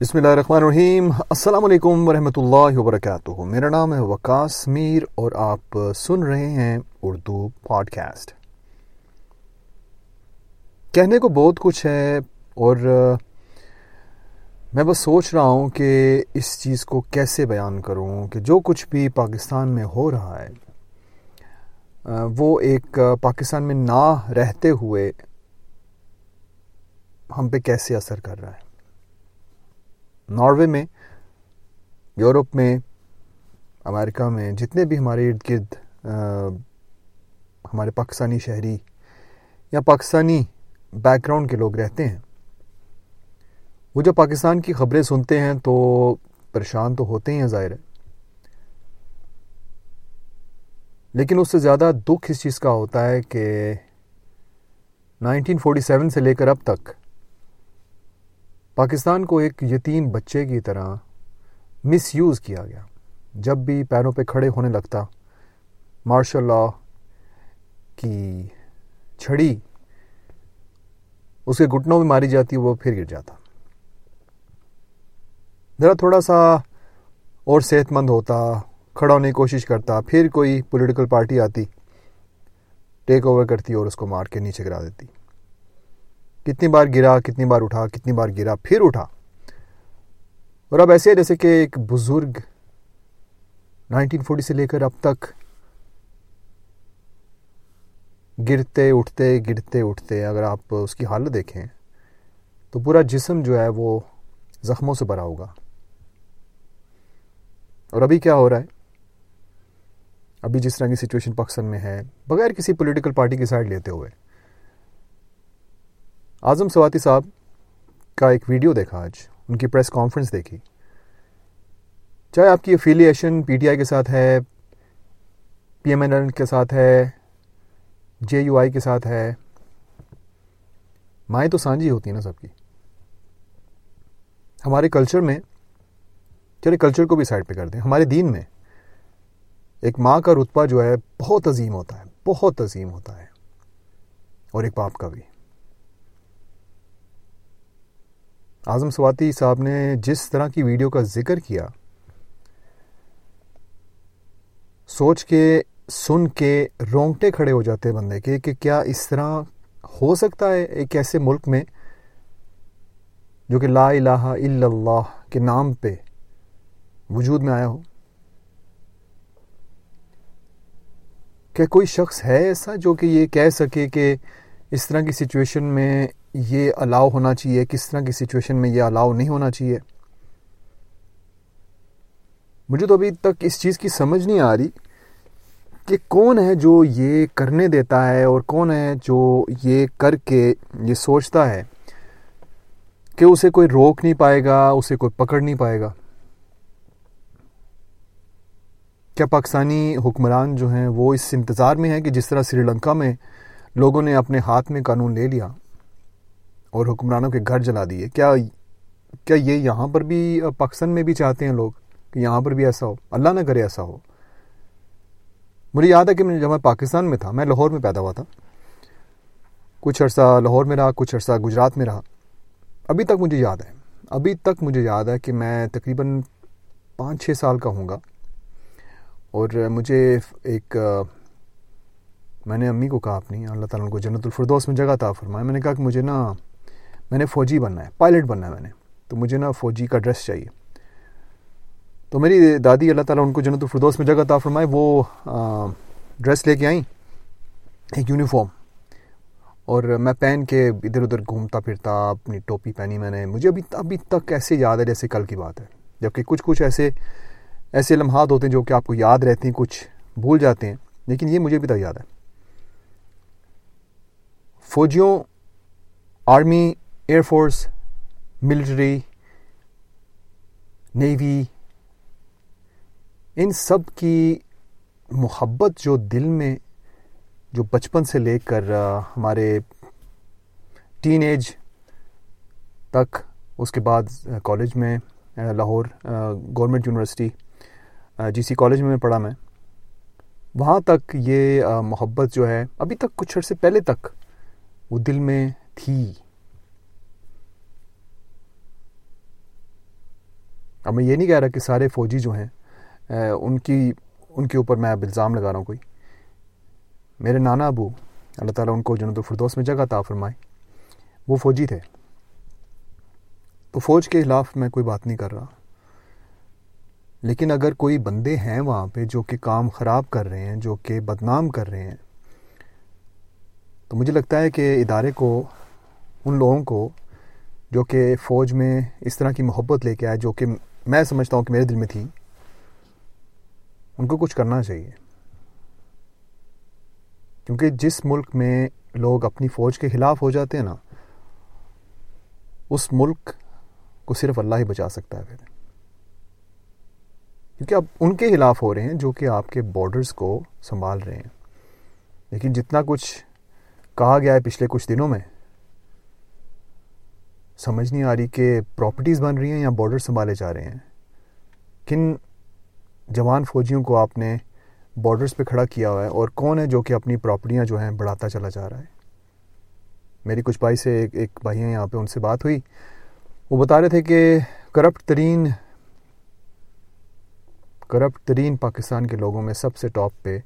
بسم اللہ الرحمن الرحیم۔ السلام علیکم ورحمۃ اللہ وبرکاتہ۔ میرا نام ہے وکاس میر اور آپ سن رہے ہیں اردو پوڈ کاسٹ کہنے کو بہت کچھ ہے اور میں بس سوچ رہا ہوں کہ اس چیز کو کیسے بیان کروں کہ جو کچھ بھی پاکستان میں ہو رہا ہے، وہ ایک پاکستان میں نہ رہتے ہوئے ہم پہ کیسے اثر کر رہا ہے۔ ناروے میں، یورپ میں، امریکہ میں، جتنے بھی ہمارے ارد گرد ہمارے پاکستانی شہری یا پاکستانی بیک گراؤنڈ کے لوگ رہتے ہیں، وہ جب پاکستان کی خبریں سنتے ہیں تو پریشان تو ہوتے ہی ہیں ظاہر ہے۔ لیکن اس سے زیادہ دکھ اس چیز کا ہوتا ہے کہ نائنٹین فورٹی سیون سے لے کر اب تک پاکستان کو ایک یتیم بچے کی طرح مس یوز کیا گیا۔ جب بھی پیروں پہ کھڑے ہونے لگتا مارشل لا کی چھڑی اس کے گھٹنوں میں ماری جاتی، وہ پھر گر جاتا۔ ذرا تھوڑا سا اور صحت مند ہوتا، کھڑا ہونے کی کوشش کرتا، پھر کوئی پولیٹیکل پارٹی آتی ٹیک اوور کرتی اور اس کو مار کے نیچے گرا دیتی۔ کتنی بار گرا، کتنی بار اٹھا، کتنی بار گرا، پھر اٹھا۔ اور اب ایسے جیسے کہ ایک بزرگ نائنٹین فورٹی سے لے کر اب تک گرتے، اٹھتے گرتے، اٹھتے، اگر آپ اس کی حالت دیکھیں تو پورا جسم جو ہے وہ زخموں سے بھرا ہوگا۔ اور ابھی کیا ہو رہا ہے؟ ابھی جس طرح کی سچویشن پاکستان میں ہے، بغیر کسی پولیٹیکل پارٹی کی سائڈ لیتے ہوئے۔ اعظم سواتی صاحب کا ایک ویڈیو دیکھا آج، ان کی پریس کانفرنس دیکھی۔ چاہے آپ کی افیلیشن پی ٹی آئی کے ساتھ ہے پی ایم این ایل کے ساتھ ہے جے یو آئی کے ساتھ ہے، مائیں تو سانجی ہوتی ہیں نا سب کی۔ ہمارے کلچر میں، چلے کلچر کو بھی سائڈ پہ کر دیں۔ ہمارے دین میں، ایک ماں کا رتبہ جو ہے، بہت عظیم ہوتا ہے، بہت عظیم ہوتا ہے۔ اور ایک باپ کا بھی۔ اعظم سواتی صاحب نے جس طرح کی ویڈیو کا ذکر کیا، سوچ کے، سن کے رونگٹے کھڑے ہو جاتے بندے کے کہ کیا اس طرح ہو سکتا ہے ایک ایسے ملک میں جو کہ لا الہ الا اللہ کے نام پہ وجود میں آیا ہو؟ کیا کوئی شخص ہے ایسا جو کہ یہ کہہ سکے کہ اس طرح کی سچویشن میں یہ الاؤ ہونا چاہیے، کس طرح کی سچویشن میں یہ الاؤ نہیں ہونا چاہیے۔ مجھے تو ابھی تک اس چیز کی سمجھ نہیں آ رہی کہ کون ہے جو یہ کرنے دیتا ہے اور کون ہے جو یہ کر کے یہ سوچتا ہے کہ اسے کوئی روک نہیں پائے گا، اسے کوئی پکڑ نہیں پائے گا۔ کیا پاکستانی حکمران جو ہیں وہ اس انتظار میں ہیں کہ جس طرح سری لنکا میں لوگوں نے اپنے ہاتھ میں قانون لے لیا اور حکمرانوں کے گھر جلا دیے۔ کیا کیا یہ یہاں پر بھی پاکستان میں بھی چاہتے ہیں لوگ کہ یہاں پر بھی ایسا ہو؟ اللہ نہ کرے ایسا ہو۔ مجھے یاد ہے کہ جب میں پاکستان میں تھا، میں لاہور میں پیدا ہوا تھا۔ کچھ عرصہ لاہور میں رہا، کچھ عرصہ گجرات میں رہا۔ ابھی تک مجھے یاد ہے، ابھی تک مجھے یاد ہے کہ میں تقریباً پانچ چھ سال کا ہوں گا۔ اور مجھے ایک میں نے امی کو کہا اپنی، اللہ تعالیٰ کو جنت الفردوس میں جگہ تھا فرمایا میں نے کہا کہ مجھے نا، میں نے فوجی بننا ہے، پائلٹ بننا ہے میں نے۔ تو مجھے نا فوجی کا ڈریس چاہیے۔ تو میری دادی اللہ تعالیٰ ان کو جنت الفردوس میں جگہ تھا فرمائے، وہ ڈریس لے کے آئیں، ایک یونیفارم۔ اور میں پہن کے ادھر ادھر گھومتا پھرتا، اپنی ٹوپی پہنی میں نے۔ مجھے ابھی ابھی تک ایسے یاد ہے جیسے کل کی بات ہے۔ جبکہ کچھ کچھ ایسے ایسے لمحات ہوتے ہیں جو کہ آپ کو یاد رہتے ہیں، کچھ بھول جاتے ہیں، لیکن یہ مجھے بھی تک یاد ہے۔ فوجیوں، army, air force, military, navy, ان سب کی محبت جو دل میں، جو بچپن سے لے کر ہمارے ٹین ایج تک، اس کے بعد کالج میں Lahore government university G C college میں پڑھا میں، وہاں تک یہ محبت جو ہے، ابھی تک کچھ عرصے پہلے تک وہ دل میں تھی۔ اب میں یہ نہیں کہہ رہا کہ سارے فوجی جو ہیں ان کی، ان کے اوپر میں اب الزام لگا رہا ہوں کوئی۔ میرے نانا ابو، اللہ تعالیٰ ان کو جنت الفردوس میں جگہ تا فرمائے۔ وہ فوجی تھے۔ تو فوج کے خلاف میں کوئی بات نہیں کر رہا۔ لیکن اگر کوئی بندے ہیں وہاں پہ جو کہ کام خراب کر رہے ہیں، جو کہ بدنام کر رہے ہیں تو مجھے لگتا ہے کہ ادارے کو، ان لوگوں کو جو کہ فوج میں اس طرح کی محبت لے کے آئے، جو کہ میں سمجھتا ہوں کہ میرے دل میں تھی، ان کو کچھ کرنا چاہیے۔ کیونکہ جس ملک میں لوگ اپنی فوج کے خلاف ہو جاتے ہیں نا، اس ملک کو صرف اللہ ہی بچا سکتا ہے پھر۔ کیونکہ اب ان کے خلاف ہو رہے ہیں جو کہ آپ کے بارڈرز کو سنبھال رہے ہیں۔ لیکن جتنا کچھ کہا گیا ہے پچھلے کچھ دنوں میں۔ سمجھ نہیں آ رہی کہ پراپرٹیز بن رہی ہیں یا بارڈر سنبھالے جا رہے ہیں۔ کن جوان فوجیوں کو آپ نے بارڈرز پہ کھڑا کیا ہوا ہے اور کون ہے جو کہ اپنی پراپرٹیاں جو ہیں بڑھاتا چلا جا رہا ہے؟ میری کچھ بھائی سے ایک ایک بھائی ہیں یہاں پہ ان سے بات ہوئی۔ وہ بتا رہے تھے کہ کرپٹ ترین کرپٹ ترین پاکستان کے لوگوں میں سب سے ٹاپ پہ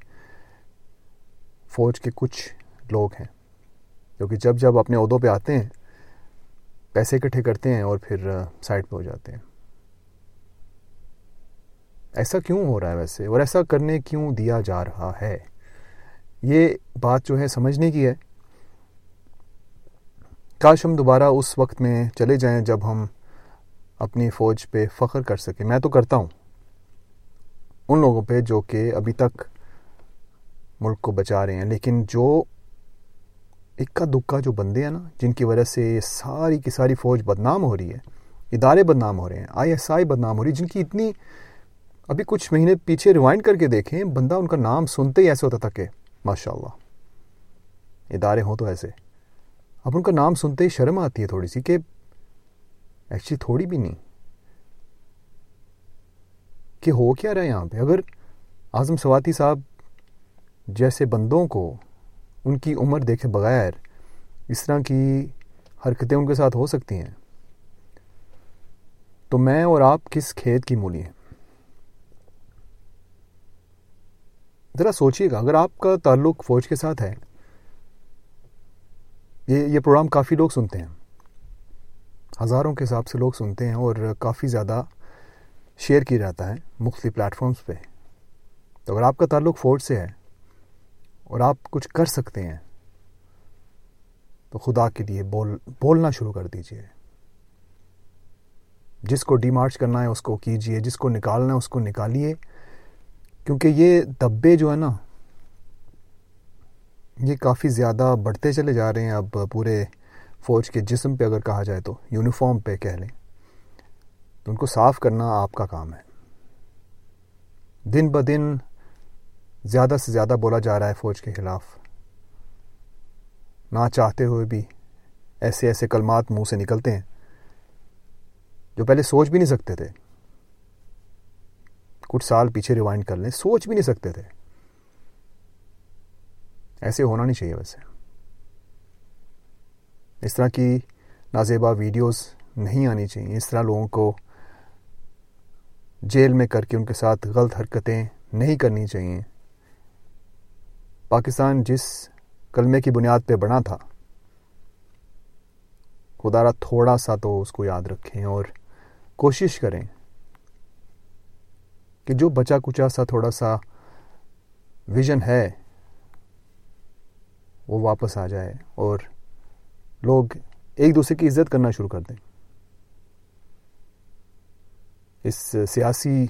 فوج کے کچھ لوگ ہیں۔ کیونکہ جب جب اپنے عہدوں پہ آتے ہیں، پیسے اکٹھے کرتے ہیں اور پھر سائڈ پہ ہو جاتے ہیں۔ ایسا کیوں ہو رہا ہے ویسے؟ اور ایسا کرنے کیوں دیا جا رہا ہے؟ یہ بات جو ہے سمجھنے کی ہے۔ کاش ہم دوبارہ اس وقت میں چلے جائیں جب ہم اپنی فوج پہ فخر کر سکیں۔ میں تو کرتا ہوں۔ ان لوگوں پہ جو کہ ابھی تک ملک کو بچا رہے ہیں، لیکن جو اکا دکا جو بندے ہیں نا، جن کی وجہ سے ساری کی ساری فوج بدنام ہو رہی ہے، ادارے بدنام ہو رہے ہیں، آئی ایس آئی بدنام ہو رہی ہے، جن کی اتنی ابھی کچھ مہینے پیچھے ریوائنڈ کر کے دیکھیں، بندہ ان کا نام سنتے ہی ایسے ہوتا تھا کہ ماشاء اللہ ادارے ہوں تو ایسے۔ اب ان کا نام سنتے ہی شرم آتی ہے تھوڑی سی کہ ایکچولی تھوڑی بھی نہیں۔ کہ ہو کیا رہا ہے یہاں پہ؟ اگر اعظم سواتی صاحب جیسے بندوں کو ان کی عمر دیکھے بغیر اس طرح کی حرکتیں ان کے ساتھ ہو سکتی ہیں۔ تو میں اور آپ کس کھیت کی مولی ہیں؟ ذرا سوچیے گا، اگر آپ کا تعلق فوج کے ساتھ ہے، یہ یہ پروگرام کافی لوگ سنتے ہیں۔ ہزاروں کے حساب سے لوگ سنتے ہیں اور کافی زیادہ شیئر کی جاتا ہے مختلف پلیٹ فارمز پہ۔ تو اگر آپ کا تعلق فوج سے ہے اور آپ کچھ کر سکتے ہیں۔ تو خدا کے لیے بول، بولنا شروع کر دیجیے۔ جس کو ڈی مارچ کرنا ہے اس کو کیجیے، جس کو نکالنا ہے اس کو نکالیے۔ کیونکہ یہ دبے جو ہے نا، یہ کافی زیادہ بڑھتے چلے جا رہے ہیں۔ اب پورے فوج کے جسم پہ اگر کہا جائے تو، یونیفارم پہ کہہ لیں۔ تو ان کو صاف کرنا آپ کا کام ہے۔ دن ب دن زیادہ سے زیادہ بولا جا رہا ہے فوج کے خلاف۔ نہ چاہتے ہوئے بھی ایسے ایسے کلمات منہ سے نکلتے ہیں جو پہلے سوچ بھی نہیں سکتے تھے۔ کچھ سال پیچھے ریوائنڈ کر لیں، سوچ بھی نہیں سکتے تھے۔ ایسے ہونا نہیں چاہیے ویسے۔ اس طرح کی نازیبا ویڈیوز نہیں آنی چاہیے۔ اس طرح لوگوں کو جیل میں کر کے ان کے ساتھ غلط حرکتیں نہیں کرنی چاہیے۔ پاکستان جس کلمے کی بنیاد پہ بنا تھا خدا را تھوڑا سا تو اس کو یاد رکھیں اور کوشش کریں کہ جو بچا کچا سا تھوڑا سا ویژن ہے، وہ واپس آ جائے اور لوگ ایک دوسرے کی عزت کرنا شروع کر دیں۔ اس سیاسی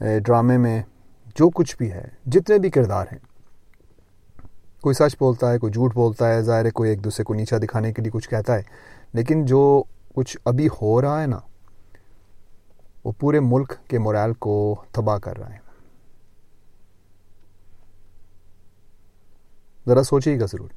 ڈرامے میں جو کچھ بھی ہے، جتنے بھی کردار ہیں کوئی سچ بولتا ہے، کوئی جھوٹ بولتا ہے، ظاہر ہے کوئی ایک دوسرے کو نیچا دکھانے کے لیے کچھ کہتا ہے۔ لیکن جو کچھ ابھی ہو رہا ہے نا، وہ پورے ملک کے مورال کو تباہ کر رہا ہے۔ ذرا سوچیے گا ضرور۔